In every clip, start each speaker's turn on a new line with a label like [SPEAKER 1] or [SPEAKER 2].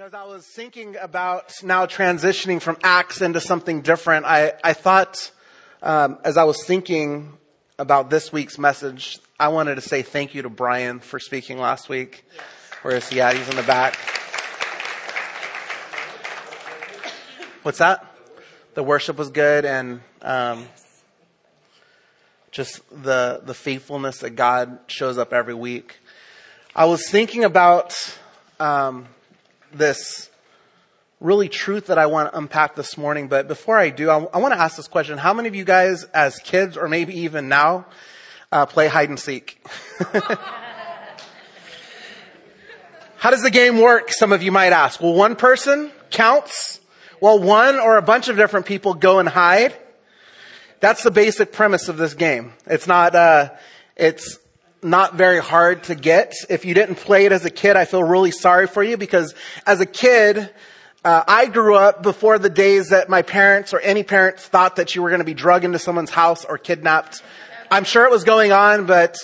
[SPEAKER 1] As I was thinking about now transitioning from Acts into something different, I, I thought, um, as I was thinking about this week's message, I wanted to say thank you to Brian for speaking last week. Where is he at? He's in the back. What's that? The worship was good and, um, just the, the faithfulness that God shows up every week. I was thinking about, um, this really truth that I want to unpack this morning. But before I do, I, I want to ask this question. How many of you guys as kids or maybe even now, uh, play hide and seek? How does the game work? Some of you might ask. Well, one person counts. Well, one or a bunch of different people go and hide. That's the basic premise of this game. It's not, uh, it's not very hard to get. If you didn't play it as a kid, I feel really sorry for you because as a kid, uh, I grew up before the days that my parents or any parents thought that you were going to be drugged into someone's house or kidnapped. I'm sure it was going on, but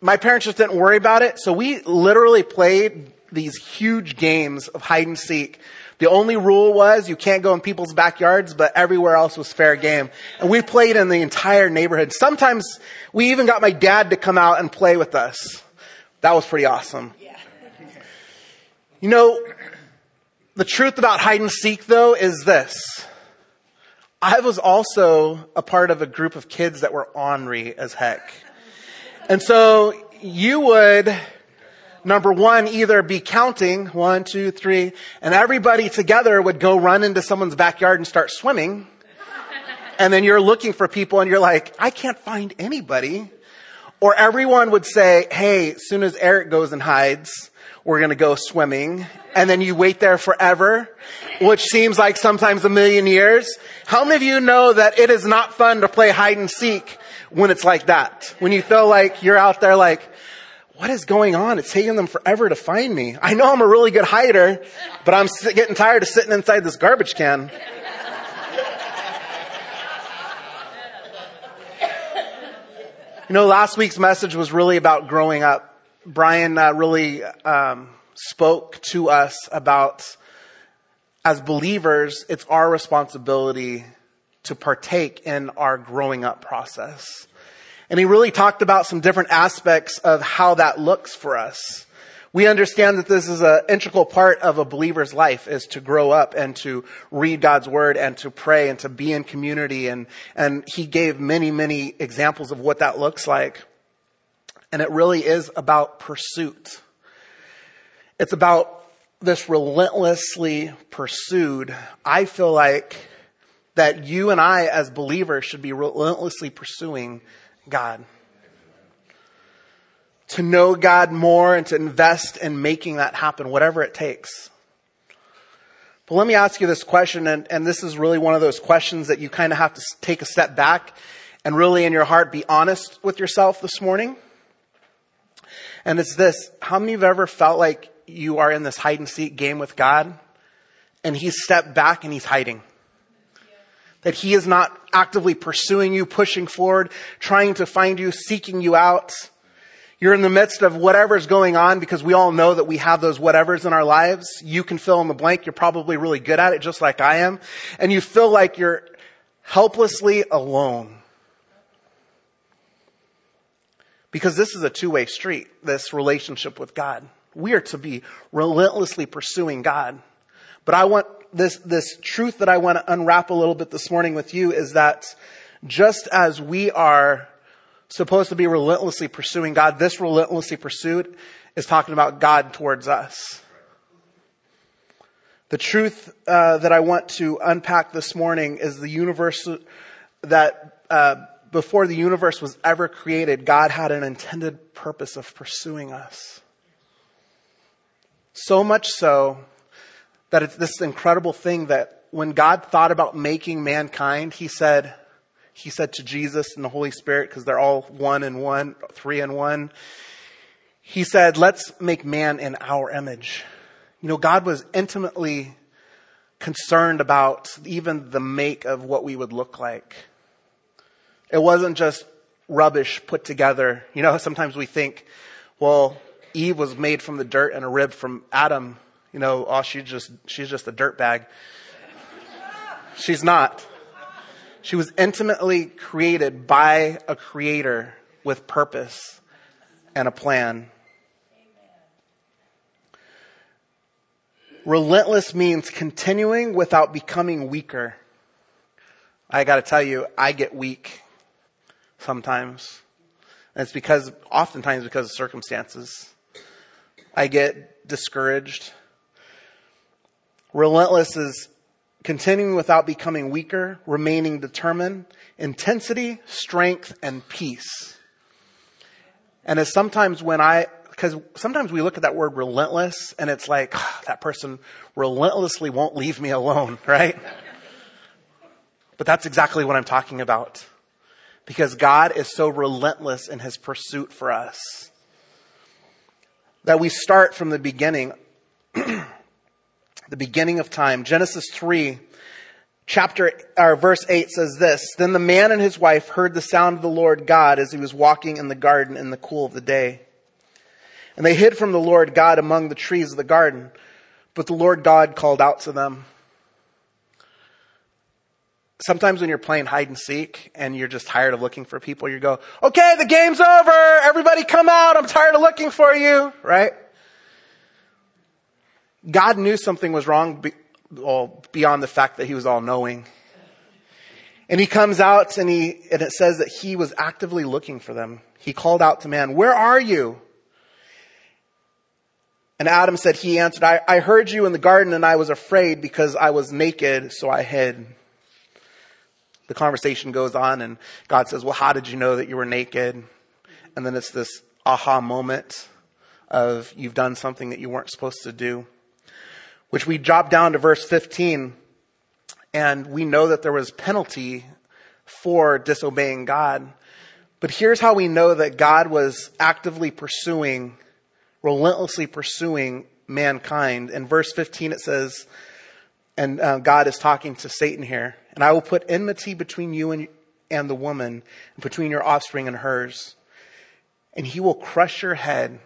[SPEAKER 1] my parents just didn't worry about it. So we literally played these huge games of hide and seek the only rule was you can't go in people's backyards, but everywhere else was fair game. And we played in the entire neighborhood. Sometimes we even got my dad to come out and play with us. That was pretty awesome. Yeah. You know, the truth about hide and seek though is this. I was also a part of a group of kids that were ornery as heck. And so you would number one, either be counting, one, two, three, and everybody together would go run into someone's backyard and start swimming. And then you're looking for people and you're like, I can't find anybody. Or everyone would say, hey, as soon as Eric goes and hides, we're going to go swimming. And then you wait there forever, which seems like sometimes a million years. How many of you know that it is not fun to play hide and seek when it's like that? When you feel like you're out there like, what is going on? It's taking them forever to find me. I know I'm a really good hider, but I'm getting tired of sitting inside this garbage can. You know, last week's message was really about growing up. Brian uh, really um, spoke to us about, as believers, it's our responsibility to partake in our growing up process. And he really talked about some different aspects of how that looks for us. We understand that this is an integral part of a believer's life is to grow up and to read God's word and to pray and to be in community. And, and he gave many, many examples of what that looks like. And it really is about pursuit. It's about this relentlessly pursued. I feel like that you and I as believers should be relentlessly pursuing God. To know God more and to invest in making that happen, whatever it takes. But let me ask you this question, and, and this is really one of those questions that you kind of have to take a step back and really in your heart be honest with yourself this morning. And it's this, how many of you have ever felt like you are in this hide and seek game with God and he's stepped back and he's hiding? That he is not actively pursuing you, pushing forward, trying to find you, seeking you out. You're in the midst of whatever's going on because we all know that we have those whatevers in our lives. You can fill in the blank. You're probably really good at it, just like I am. And you feel like you're helplessly alone. Because this is a two-way street, this relationship with God. We are to be relentlessly pursuing God. But I want this, this truth that I want to unwrap a little bit this morning with you is that just as we are supposed to be relentlessly pursuing God, this relentlessly pursuit is talking about God towards us. The truth uh, that I want to unpack this morning is the universe that uh, before the universe was ever created, God had an intended purpose of pursuing us. So much so that it's this incredible thing that when God thought about making mankind, he said, he said to Jesus and the Holy Spirit, because they're all one and one, three and one, he said, let's make man in our image. You know, God was intimately concerned about even the make of what we would look like. It wasn't just rubbish put together. You know, sometimes we think, well, Eve was made from the dirt and a rib from Adam You know, oh, she's just, she's just a dirtbag. She's not. She was intimately created by a creator with purpose and a plan. Relentless means continuing without becoming weaker. I gotta tell you, I get weak sometimes. And it's because, oftentimes because of circumstances. I get discouraged. Relentless is continuing without becoming weaker, remaining determined, intensity, strength, and peace. And as sometimes when I, because sometimes we look at that word relentless and it's like, oh, that person relentlessly won't leave me alone, right? but that's exactly what I'm talking about. Because God is so relentless in his pursuit for us. That we start from the beginning. the beginning of time. Genesis 3, chapter, or verse 8 says this, Then the man and his wife heard the sound of the Lord God as he was walking in the garden in the cool of the day. And they hid from the Lord God among the trees of the garden. But the Lord God called out to them. Sometimes when you're playing hide and seek and you're just tired of looking for people, you go, okay, the game's over. Everybody come out. I'm tired of looking for you, right? God knew something was wrong well, beyond the fact that he was all knowing. And he comes out and he, and it says that he was actively looking for them. He called out to man, where are you? And Adam said, he answered, I, I heard you in the garden and I was afraid because I was naked, so I hid. The conversation goes on and God says, well, how did you know that you were naked? And then it's this aha moment of you've done something that you weren't supposed to do which we drop down to verse 15, and we know that there was penalty for disobeying God. But here's how we know that God was actively pursuing, relentlessly pursuing mankind. In verse 15 it says, and uh, God is talking to Satan here, and I will put enmity between you and, and the woman, and between your offspring and hers. And he will crush your head,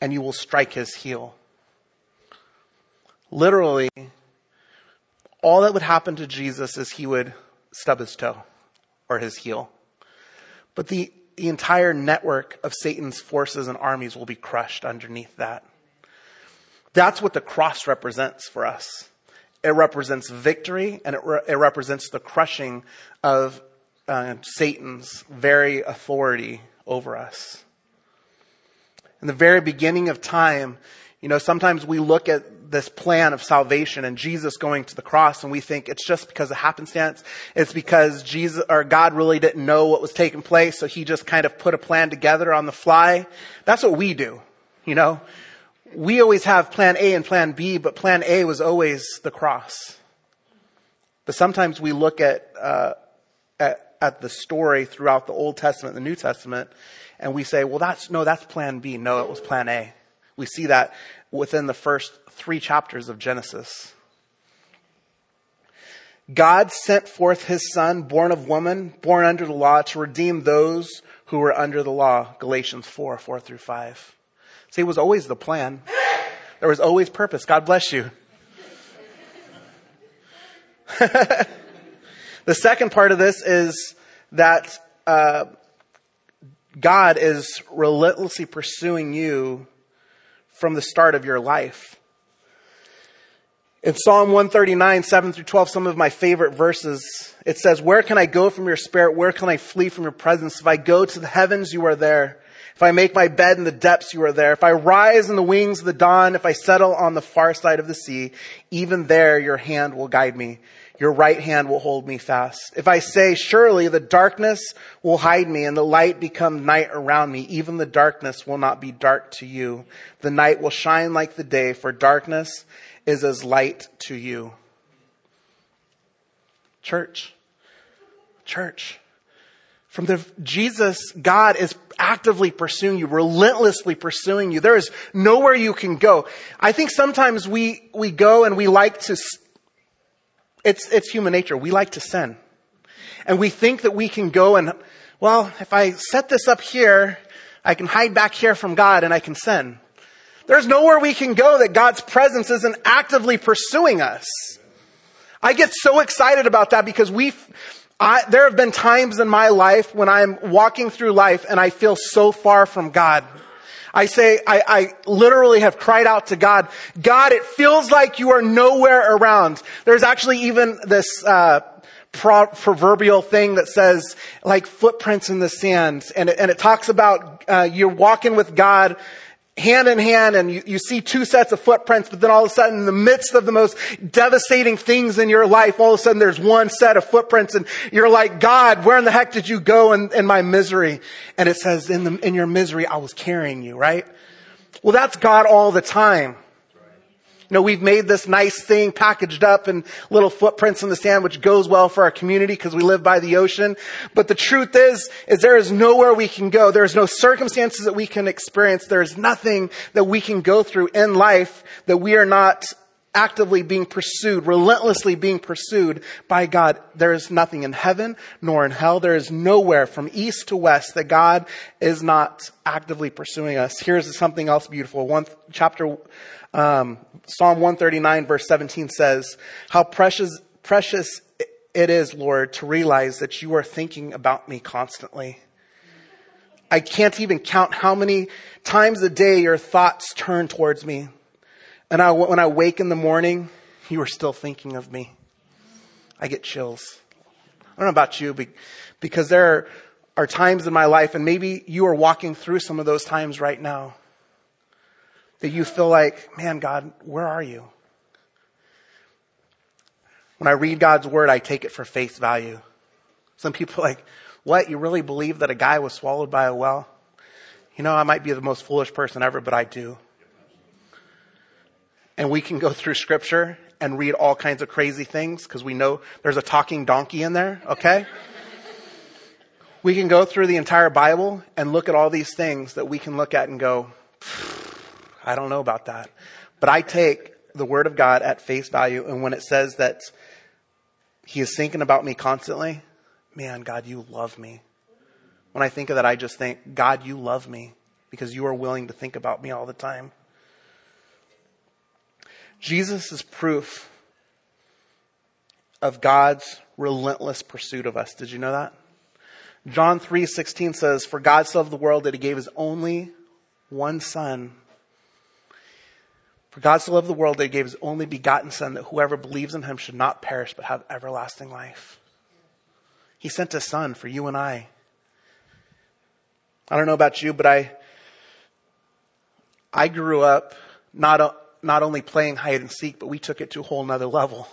[SPEAKER 1] and you will strike his heel. Literally, all that would happen to Jesus is he would stub his toe or his heel. But the, the entire network of Satan's forces and armies will be crushed underneath that. That's what the cross represents for us. It represents victory and it, re- it represents the crushing of uh, Satan's very authority over us. In the very beginning of time, you know, sometimes we look at this plan of salvation and Jesus going to the cross and we think it's just because of happenstance. It's because Jesus or God really didn't know what was taking place. So he just kind of put a plan together on the fly. That's what we do. You know, we always have plan A and plan B, but plan A was always the cross. But sometimes we look at, uh, at, at the story throughout the Old Testament, and the New Testament, and we say, well, that's, no, that's plan B. No, it was plan A. We see that within the first three chapters of Genesis. God sent forth his son, born of woman, born under the law, to redeem those who were under the law. Galatians 4, 4 through 5. See, it was always the plan. There was always purpose. God bless you. the second part of this is that uh, God is relentlessly pursuing you from the start of your life. In Psalm 139, 7 through 12, some of my favorite verses, it says, Where can I go from your spirit? Where can I flee from your presence? If I go to the heavens, you are there. If I make my bed in the depths, you are there. If I rise in the wings of the dawn, if I settle on the far side of the sea, even there your hand will guide me. Your right hand will hold me fast. If I say, surely the darkness will hide me and the light become night around me, even the darkness will not be dark to you. The night will shine like the day, for darkness is as light to you. Church, church, from the Jesus, God is actively pursuing you, relentlessly pursuing you. There is nowhere you can go. I think sometimes we, we go and we like to it's, it's human nature. We like to sin. And we think that we can go and, well, if I set this up here, I can hide back here from God and I can sin. There's nowhere we can go that God's presence isn't actively pursuing us. I get so excited about that because we, there have been times in my life when I'm walking through life and I feel so far from God. I say, I, I literally have cried out to God, God, it feels like you are nowhere around. There's actually even this, uh, pro- proverbial thing that says like footprints in the sand and it, and it talks about, uh, you're walking with God hand in hand and you, you see two sets of footprints, but then all of a sudden in the midst of the most devastating things in your life, all of a sudden there's one set of footprints and you're like, God, where in the heck did you go in, in my misery? And it says in the, in your misery, I was carrying you, right? Well, that's God all the time. You know, we've made this nice thing packaged up in little footprints in the sand, which goes well for our community because we live by the ocean. But the truth is, is there is nowhere we can go. There is no circumstances that we can experience. There is nothing that we can go through in life that we are not actively being pursued, relentlessly being pursued by God. There is nothing in heaven nor in hell. There is nowhere from east to west that God is not actively pursuing us. Here's something else beautiful. One chapter um, Psalm 139 verse 17 says, how precious, precious it is, Lord, to realize that you are thinking about me constantly. I can't even count how many times a day your thoughts turn towards me. And I, when I wake in the morning, you are still thinking of me. I get chills. I don't know about you, but, because there are, are times in my life, and maybe you are walking through some of those times right now, that you feel like, man, God, where are you? When I read God's word, I take it for face value. Some people are like, what? You really believe that a guy was swallowed by a well? You know, I might be the most foolish person ever, but I do. And we can go through scripture and read all kinds of crazy things because we know there's a talking donkey in there, okay? we can go through the entire Bible and look at all these things that we can look at and go, I don't know about that. But I take the word of God at face value. And when it says that he is thinking about me constantly, man, God, you love me. When I think of that, I just think, God, you love me because you are willing to think about me all the time. Jesus is proof of God's relentless pursuit of us. Did you know that? John 3:16 says, "For God so loved the world that he gave his only one son for God so loved the world that he gave his only begotten Son, that whoever believes in him should not perish but have everlasting life. He sent his Son for you and I. I don't know about you, but I, I grew up not, not only playing hide and seek, but we took it to a whole nother level.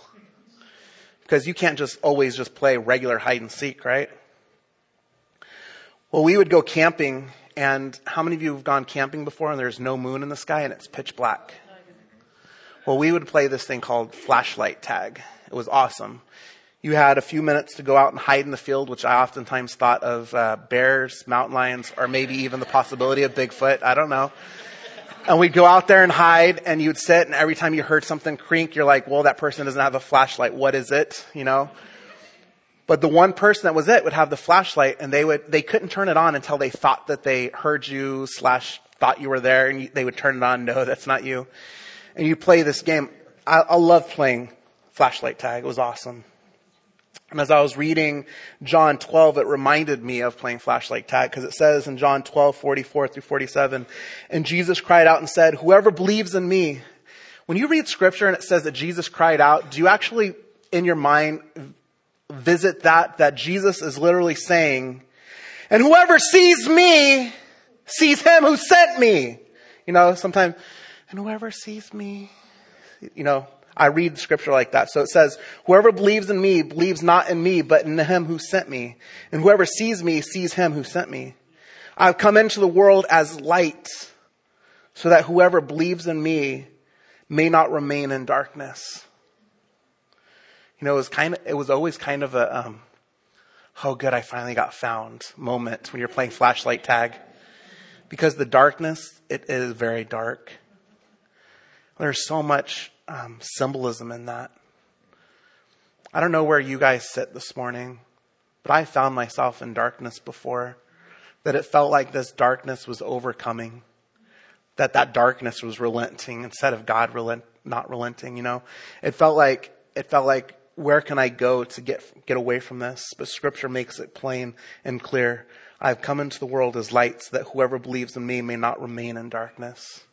[SPEAKER 1] Because you can't just always just play regular hide and seek, right? Well, we would go camping, and how many of you have gone camping before and there's no moon in the sky and it's pitch black? Well, we would play this thing called flashlight tag. It was awesome. You had a few minutes to go out and hide in the field, which I oftentimes thought of uh, bears, mountain lions, or maybe even the possibility of Bigfoot. I don't know. And we'd go out there and hide, and you'd sit, and every time you heard something creak, you're like, well, that person doesn't have a flashlight. What is it? You know? But the one person that was it would have the flashlight, and they would, they couldn't turn it on until they thought that they heard you slash thought you were there, and they would turn it on. No, that's not you and you play this game. I, I love playing flashlight tag. It was awesome. And as I was reading John 12, it reminded me of playing flashlight tag because it says in John 12, 44 through 47, and Jesus cried out and said, whoever believes in me, when you read scripture and it says that Jesus cried out, do you actually in your mind visit that, that Jesus is literally saying, and whoever sees me sees him who sent me. You know, sometimes and whoever sees me, you know, I read scripture like that. So it says, whoever believes in me believes not in me, but in him who sent me. And whoever sees me sees him who sent me. I've come into the world as light so that whoever believes in me may not remain in darkness. You know, it was kind of, it was always kind of a, um, oh good, I finally got found moment when you're playing flashlight tag. Because the darkness, it is very dark. There's so much um, symbolism in that. I don't know where you guys sit this morning, but I found myself in darkness before, that it felt like this darkness was overcoming. that that darkness was relenting instead of God relent, not relenting, you know? It felt like, it felt like, where can I go to get, get away from this? But scripture makes it plain and clear. I've come into the world as lights that whoever believes in me may not remain in darkness.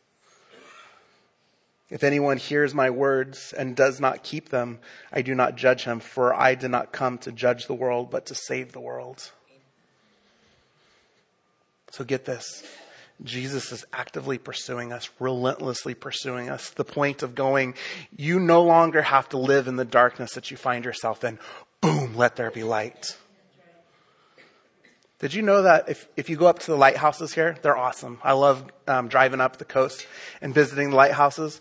[SPEAKER 1] If anyone hears my words and does not keep them, I do not judge him, for I did not come to judge the world, but to save the world. So get this. Jesus is actively pursuing us, relentlessly pursuing us. The point of going, you no longer have to live in the darkness that you find yourself in. Boom, let there be light. Did you know that if, if you go up to the lighthouses here, they're awesome. I love um, driving up the coast and visiting the lighthouses.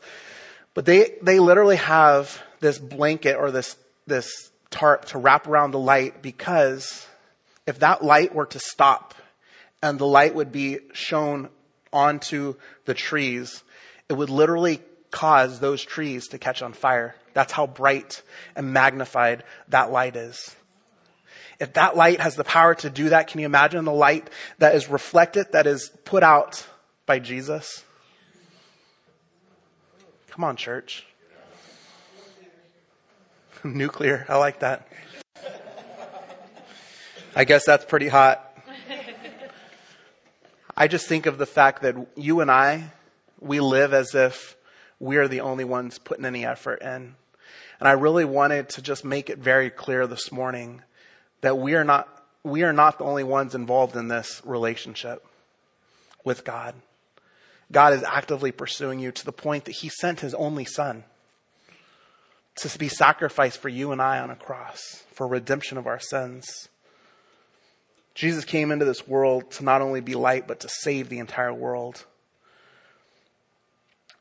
[SPEAKER 1] But they, they literally have this blanket or this, this tarp to wrap around the light because if that light were to stop and the light would be shown onto the trees, it would literally cause those trees to catch on fire. That's how bright and magnified that light is. If that light has the power to do that, can you imagine the light that is reflected, that is put out by Jesus? Come on, church. Nuclear. I like that. I guess that's pretty hot. I just think of the fact that you and I, we live as if we're the only ones putting any effort in. And I really wanted to just make it very clear this morning that we are not, we are not the only ones involved in this relationship with God. God is actively pursuing you to the point that he sent his only son to be sacrificed for you and I on a cross for redemption of our sins. Jesus came into this world to not only be light, but to save the entire world.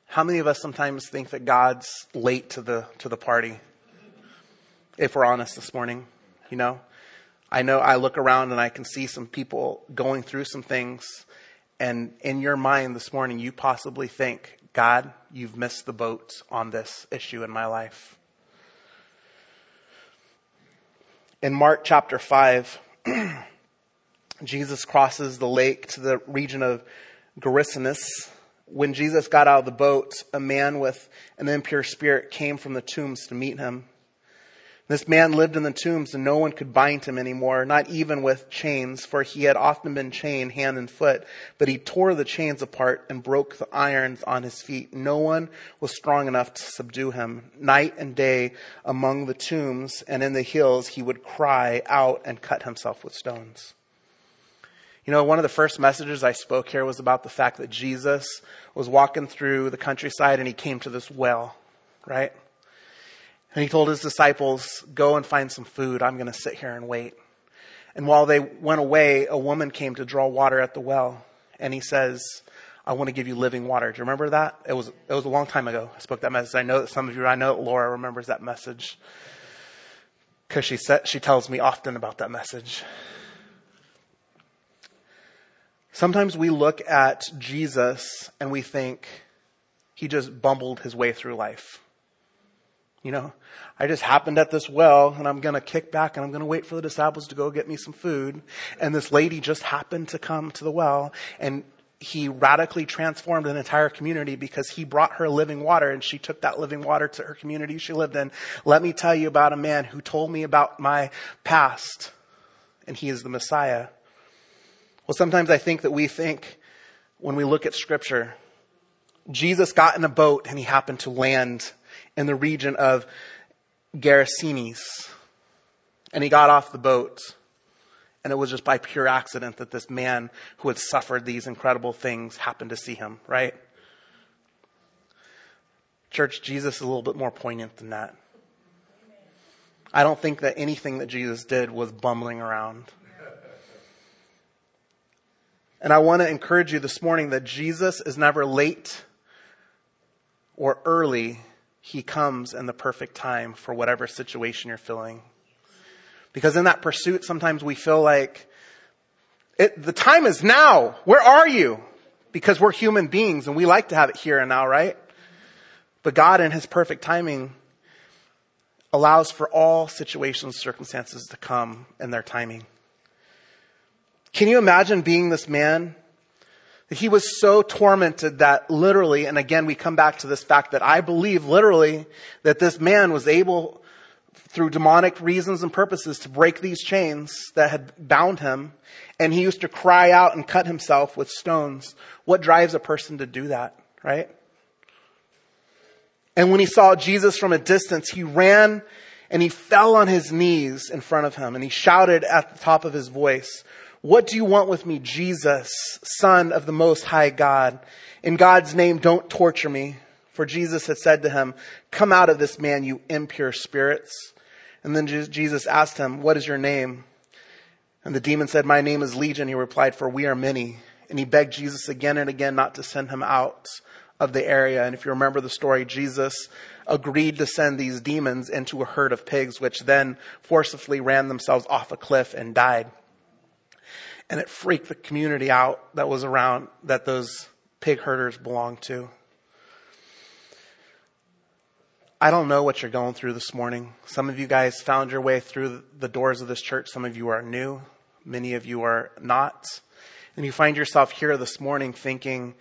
[SPEAKER 1] How many of us sometimes think that God's late to the, to the party? If we're honest this morning, you know? I know I look around and I can see some people going through some things, and in your mind this morning, you possibly think, God, you've missed the boat on this issue in my life. In Mark chapter 5, Jesus crosses the lake to the region of Gerasenes. When Jesus got out of the boat, a man with an impure spirit came from the tombs to meet him. This man lived in the tombs and no one could bind him anymore, not even with chains, for he had often been chained hand and foot, but he tore the chains apart and broke the irons on his feet. No one was strong enough to subdue him. Night and day among the tombs and in the hills, he would cry out and cut himself with stones. You know, one of the first messages I spoke here was about the fact that Jesus was walking through the countryside and he came to this well, right? And he told his disciples, go and find some food. I'm going to sit here and wait. And while they went away, a woman came to draw water at the well. And he says, I want to give you living water. Do you remember that? It was, it was a long time ago. I spoke that message. I know that some of you, I know that Laura remembers that message. Cause she she tells me often about that message. Sometimes we look at Jesus and we think he just bumbled his way through life. You know, I just happened at this well and I'm going to kick back and I'm going to wait for the disciples to go get me some food. And this lady just happened to come to the well and he radically transformed an entire community because he brought her living water and she took that living water to her community she lived in. Let me tell you about a man who told me about my past and he is the Messiah. Well, sometimes I think that we think when we look at scripture, Jesus got in a boat and he happened to land in the region of Gerasenes. And he got off the boat. And it was just by pure accident that this man who had suffered these incredible things happened to see him, right? Church, Jesus is a little bit more poignant than that. I don't think that anything that Jesus did was bumbling around. And I want to encourage you this morning that Jesus is never late or early. He comes in the perfect time for whatever situation you're feeling. Because in that pursuit, sometimes we feel like it, the time is now. Where are you? Because we're human beings and we like to have it here and now, right? But God in His perfect timing allows for all situations, circumstances to come in their timing. Can you imagine being this man He was so tormented that literally, and again we come back to this fact that I believe literally that this man was able through demonic reasons and purposes to break these chains that had bound him. And he used to cry out and cut himself with stones. What drives a person to do that, right? And when he saw Jesus from a distance, he ran and he fell on his knees in front of him and he shouted at the top of his voice, what do you want with me, Jesus, son of the most high God? In God's name, don't torture me. For Jesus had said to him, come out of this man, you impure spirits. And then Jesus asked him, what is your name? And the demon said, my name is Legion. He replied, for we are many. And he begged Jesus again and again not to send him out of the area. And if you remember the story, Jesus agreed to send these demons into a herd of pigs, which then forcibly ran themselves off a cliff and died. And it freaked the community out that was around that those pig herders belonged to. I don't know what you're going through this morning. Some of you guys found your way through the doors of this church. Some of you are new. Many of you are not. And you find yourself here this morning thinking,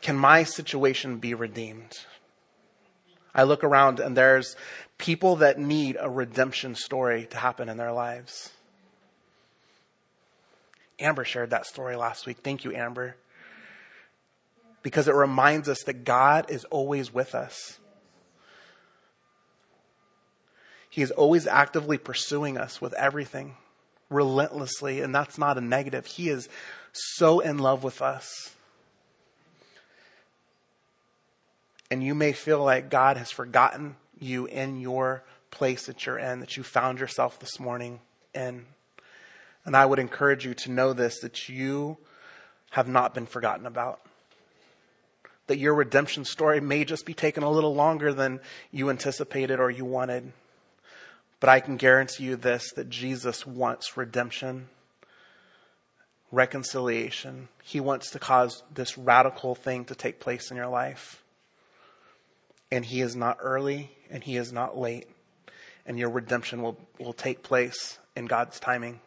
[SPEAKER 1] can my situation be redeemed? I look around and there's people that need a redemption story to happen in their lives. Amber shared that story last week. Thank you, Amber. Because it reminds us that God is always with us. He is always actively pursuing us with everything, relentlessly, and that's not a negative. He is so in love with us And you may feel like God has forgotten you in your place that you're in, that you found yourself this morning in. And I would encourage you to know this that you have not been forgotten about. That your redemption story may just be taking a little longer than you anticipated or you wanted. But I can guarantee you this that Jesus wants redemption, reconciliation. He wants to cause this radical thing to take place in your life and he is not early and he is not late. And your redemption will, will take place in God's timing.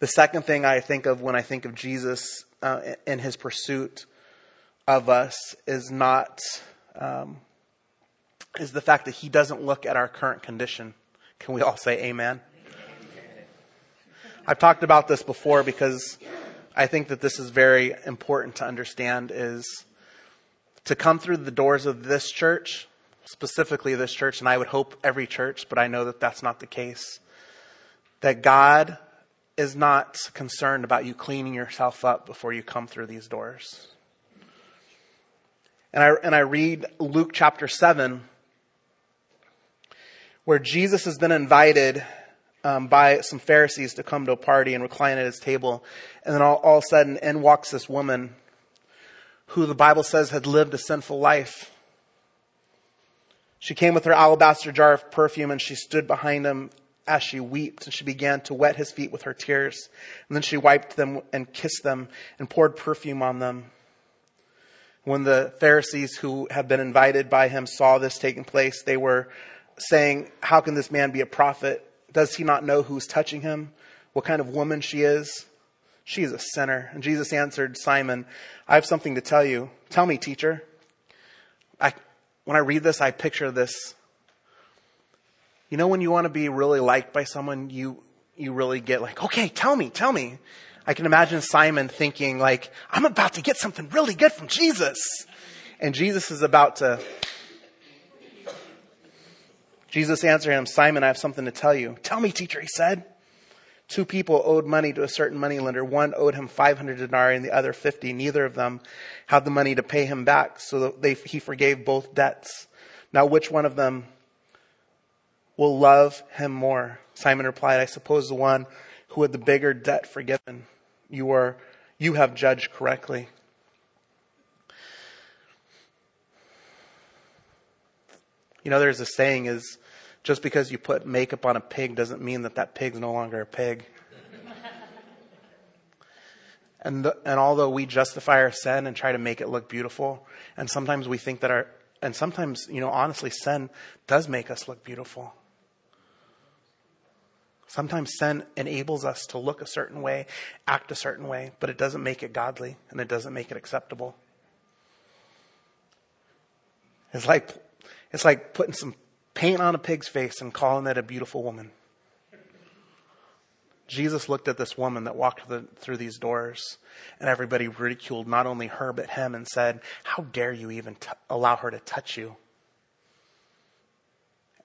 [SPEAKER 1] The second thing I think of when I think of Jesus uh, in his pursuit of us is not um, is the fact that he doesn't look at our current condition. Can we all say amen? I've talked about this before because I think that this is very important to understand is to come through the doors of this church, specifically this church, and I would hope every church, but I know that that's not the case, that God is not concerned about you cleaning yourself up before you come through these doors. And I, and I read Luke chapter 7, where Jesus has been invited um, by some Pharisees to come to a party and recline at his table. And then all, all of a sudden, in walks this woman who the Bible says had lived a sinful life. She came with her alabaster jar of perfume and she stood behind him as she wept and she began to wet his feet with her tears. And then she wiped them and kissed them and poured perfume on them. When the Pharisees who had been invited by him saw this taking place, they were saying, How can this man be a prophet? Does he not know who's touching him? What kind of woman she is? She is a sinner. And Jesus answered Simon, I have something to tell you. Tell me, teacher. I, when I read this, I picture this. You know, when you want to be really liked by someone, you, you really get like, okay, tell me, tell me. I can imagine Simon thinking like, I'm about to get something really good from Jesus. And Jesus is about to, Jesus answered him, Simon, I have something to tell you. Tell me, teacher, he said. Two people owed money to a certain moneylender. One owed him 500 denarii and the other 50. Neither of them had the money to pay him back, so they, he forgave both debts. Now, which one of them will love him more? Simon replied, I suppose the one who had the bigger debt forgiven. You are, you have judged correctly. You know, there's a saying is, just because you put makeup on a pig doesn't mean that that pig's no longer a pig. and, the, and although we justify our sin and try to make it look beautiful, and sometimes we think that our, and sometimes, you know, honestly, sin does make us look beautiful. Sometimes sin enables us to look a certain way, act a certain way, but it doesn't make it godly and it doesn't make it acceptable. It's like, it's like putting some paint on a pig's face and calling it a beautiful woman. Jesus looked at this woman that walked through these doors, and everybody ridiculed not only her, but him and said, How dare you even t- allow her to touch you?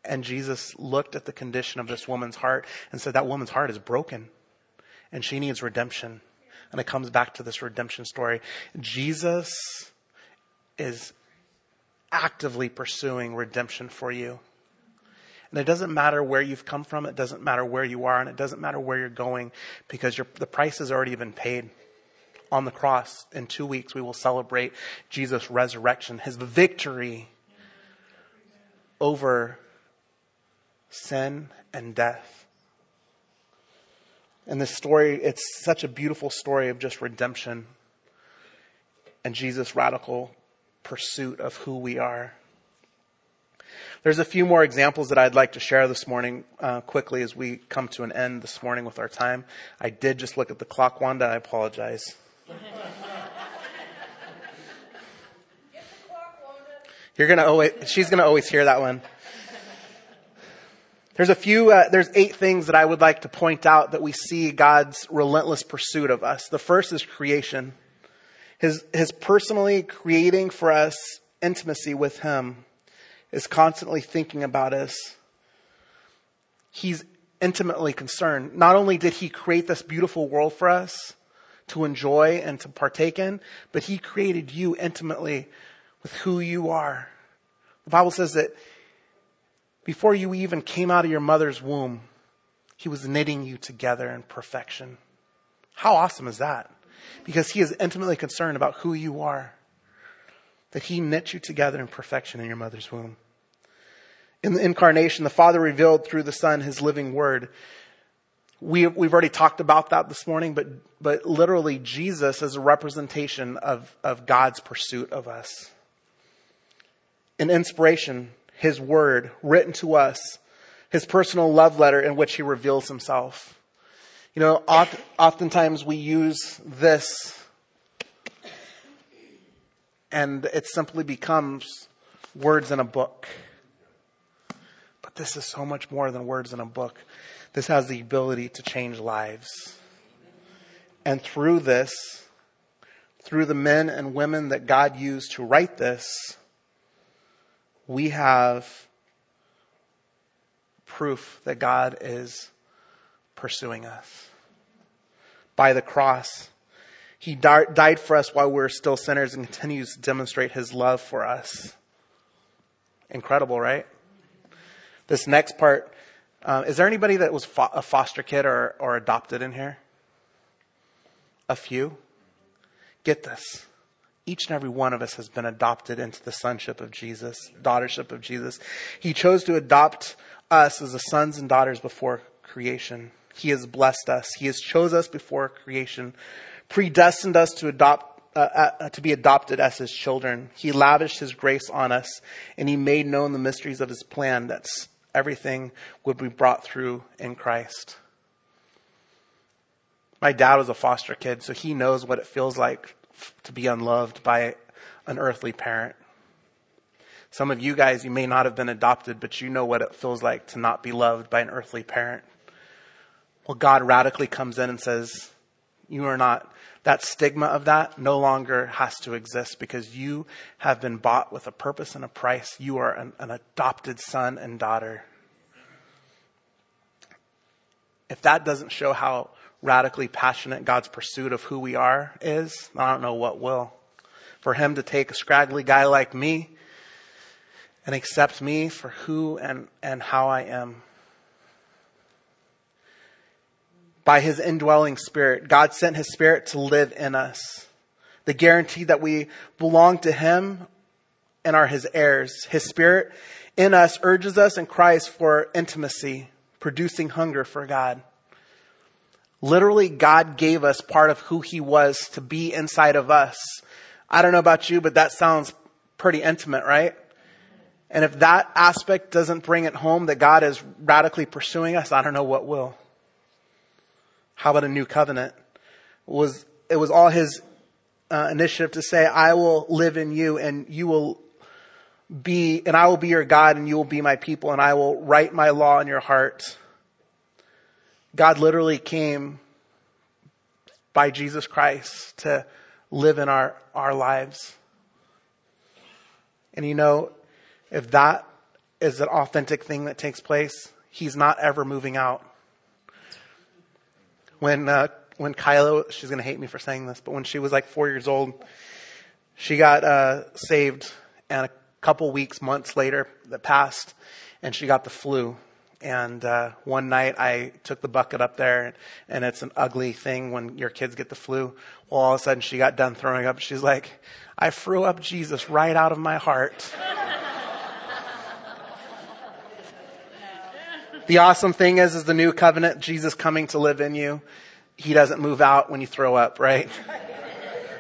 [SPEAKER 1] And Jesus looked at the condition of this woman's heart and said, That woman's heart is broken, and she needs redemption. And it comes back to this redemption story. Jesus is actively pursuing redemption for you. And it doesn't matter where you've come from, it doesn't matter where you are, and it doesn't matter where you're going because the price has already been paid. On the cross, in two weeks, we will celebrate Jesus' resurrection, his victory over sin and death. And this story, it's such a beautiful story of just redemption and Jesus' radical pursuit of who we are. There's a few more examples that I'd like to share this morning uh, quickly as we come to an end this morning with our time. I did just look at the clock, Wanda. I apologize. You're gonna always, she's gonna always hear that one. There's a few, uh, there's eight things that I would like to point out that we see God's relentless pursuit of us. The first is creation. His, his personally creating for us intimacy with Him is constantly thinking about us. He's intimately concerned. Not only did he create this beautiful world for us to enjoy and to partake in, but he created you intimately with who you are. The Bible says that before you even came out of your mother's womb, he was knitting you together in perfection. How awesome is that? Because he is intimately concerned about who you are. That he knit you together in perfection in your mother's womb. In the incarnation, the Father revealed through the Son his living word. We, we've already talked about that this morning, but, but literally Jesus is a representation of, of God's pursuit of us. In inspiration, his word written to us, his personal love letter in which he reveals himself. You know, oft, oftentimes we use this and it simply becomes words in a book But this is so much more than words in a book. This has the ability to change lives. And through this, through the men and women that God used to write this, we have proof that God is pursuing us. By the cross, He died for us while we were still sinners and continues to demonstrate His love for us. Incredible, right? This next part, uh, is there anybody that was fo- a foster kid or, or adopted in here? A few? Get this. Each and every one of us has been adopted into the sonship of Jesus, daughtership of Jesus. He chose to adopt us as the sons and daughters before creation. He has blessed us. He has chose us before creation, predestined us to adopt uh, uh, to be adopted as his children. He lavished his grace on us, and he made known the mysteries of his plan that's everything would be brought through in Christ. My dad was a foster kid, so he knows what it feels like to be unloved by an earthly parent. Some of you guys, you may not have been adopted, but you know what it feels like to not be loved by an earthly parent. Well, God radically comes in and says, You are not that stigma of that no longer has to exist because you have been bought with a purpose and a price. You are an, an adopted son and daughter. If that doesn't show how radically passionate God's pursuit of who we are is, I don't know what will. For Him to take a scraggly guy like me and accept me for who and, and how I am by his indwelling spirit. God sent his spirit to live in us. The guarantee that we belong to him and are his heirs. His spirit in us urges us in Christ for intimacy, producing hunger for God. Literally, God gave us part of who he was to be inside of us. I don't know about you, but that sounds pretty intimate, right? And if that aspect doesn't bring it home that God is radically pursuing us, I don't know what will. How about a new covenant? It was, it was all his uh, initiative to say, I will live in you and you will be, and I will be your God and you will be my people and I will write my law in your heart. God literally came by Jesus Christ to live in our, our lives. And you know, if that is an authentic thing that takes place, he's not ever moving out. When, uh, when Kyla, she's going to hate me for saying this, but when she was like four years old, she got uh, saved, and a couple weeks, months later, that passed, and she got the flu. And uh, one night, I took the bucket up there, and it's an ugly thing when your kids get the flu. Well, all of a sudden, she got done throwing up. She's like, "I threw up Jesus right out of my heart." the awesome thing is, is the new covenant, Jesus coming to live in you he doesn't move out when you throw up, right?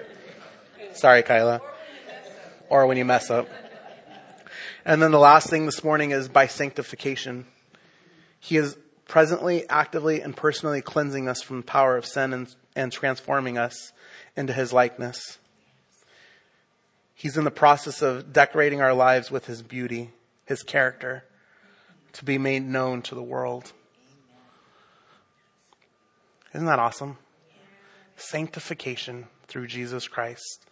[SPEAKER 1] Sorry, Kyla. Or when you mess up. And then the last thing this morning is by sanctification. He is presently, actively, and personally cleansing us from the power of sin and, and transforming us into his likeness. He's in the process of decorating our lives with his beauty, his character, to be made known to the world. Isn't that awesome? Sanctification through Jesus Christ.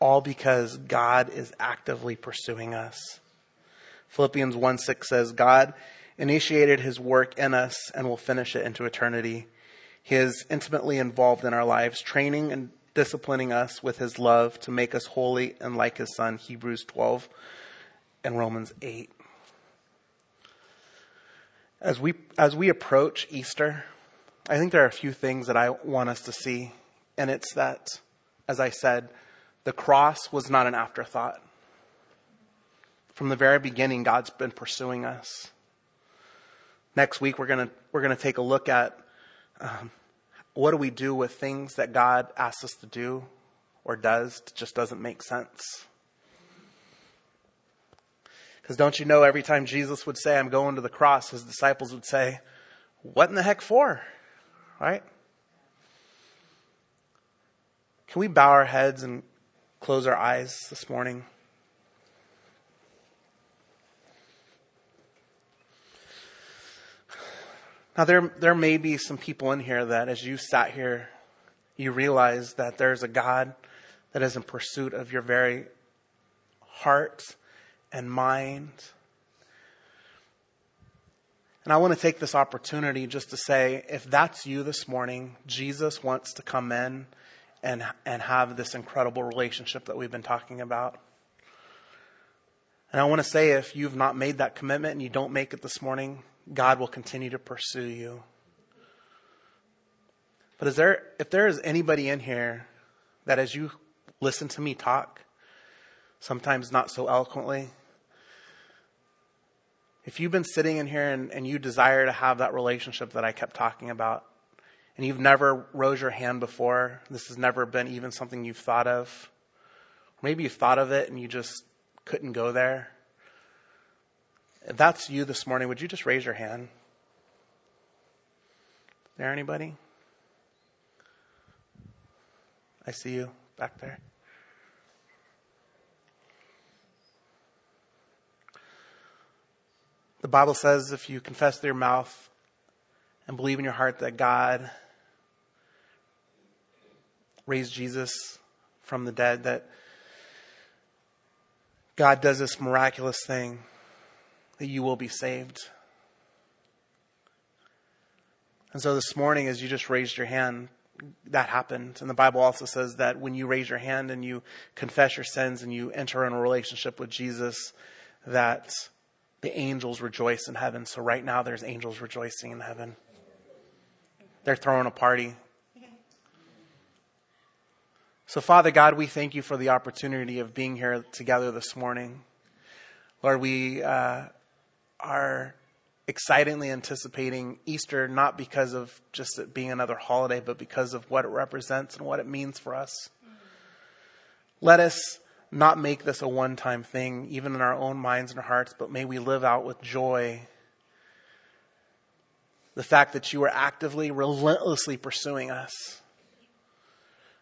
[SPEAKER 1] All because God is actively pursuing us. Philippians 1 6 says, God initiated his work in us and will finish it into eternity. He is intimately involved in our lives, training and disciplining us with his love to make us holy and like his son, Hebrews 12 and Romans 8. As we, as we approach Easter, I think there are a few things that I want us to see, and it's that, as I said, the cross was not an afterthought. From the very beginning, God's been pursuing us. Next week, we're going to we're to take a look at um, what do we do with things that God asks us to do or does just doesn't make sense. Because don't you know, every time Jesus would say, I'm going to the cross, his disciples would say, What in the heck for? Right? Can we bow our heads and close our eyes this morning? Now, there, there may be some people in here that as you sat here, you realize that there's a God that is in pursuit of your very heart and mind and I want to take this opportunity just to say if that's you this morning, Jesus wants to come in and, and have this incredible relationship that we've been talking about. And I want to say if you've not made that commitment and you don't make it this morning, God will continue to pursue you. But is there, if there is anybody in here that as you listen to me talk, sometimes not so eloquently, if you've been sitting in here and, and you desire to have that relationship that I kept talking about, and you've never rose your hand before, this has never been even something you've thought of, maybe you've thought of it and you just couldn't go there. If that's you this morning, would you just raise your hand? There anybody? I see you back there. The Bible says if you confess with your mouth and believe in your heart that God raised Jesus from the dead, that God does this miraculous thing, that you will be saved. And so this morning, as you just raised your hand, that happened. And the Bible also says that when you raise your hand and you confess your sins and you enter in a relationship with Jesus, that the angels rejoice in heaven. So right now there's angels rejoicing in heaven. They're throwing a party. So, Father God, we thank you for the opportunity of being here together this morning. Lord, we uh, are excitedly anticipating Easter, not because of just it being another holiday, but because of what it represents and what it means for us. Let us not make this a one time thing, even in our own minds and hearts, but may we live out with joy the fact that you are actively, relentlessly pursuing us.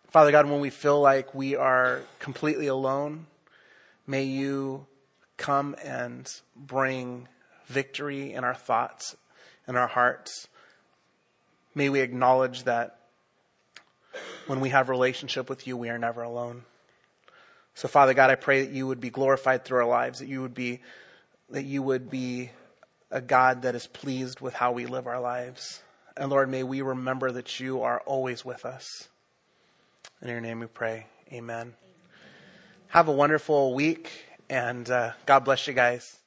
[SPEAKER 1] Father God, when we feel like we are completely alone, may you come and bring victory in our thoughts and our hearts. May we acknowledge that when we have relationship with you, we are never alone. So Father God, I pray that you would be glorified through our lives, that you would be, that you would be a God that is pleased with how we live our lives. And Lord, may we remember that you are always with us. In your name we pray. Amen. Have a wonderful week and uh, God bless you guys.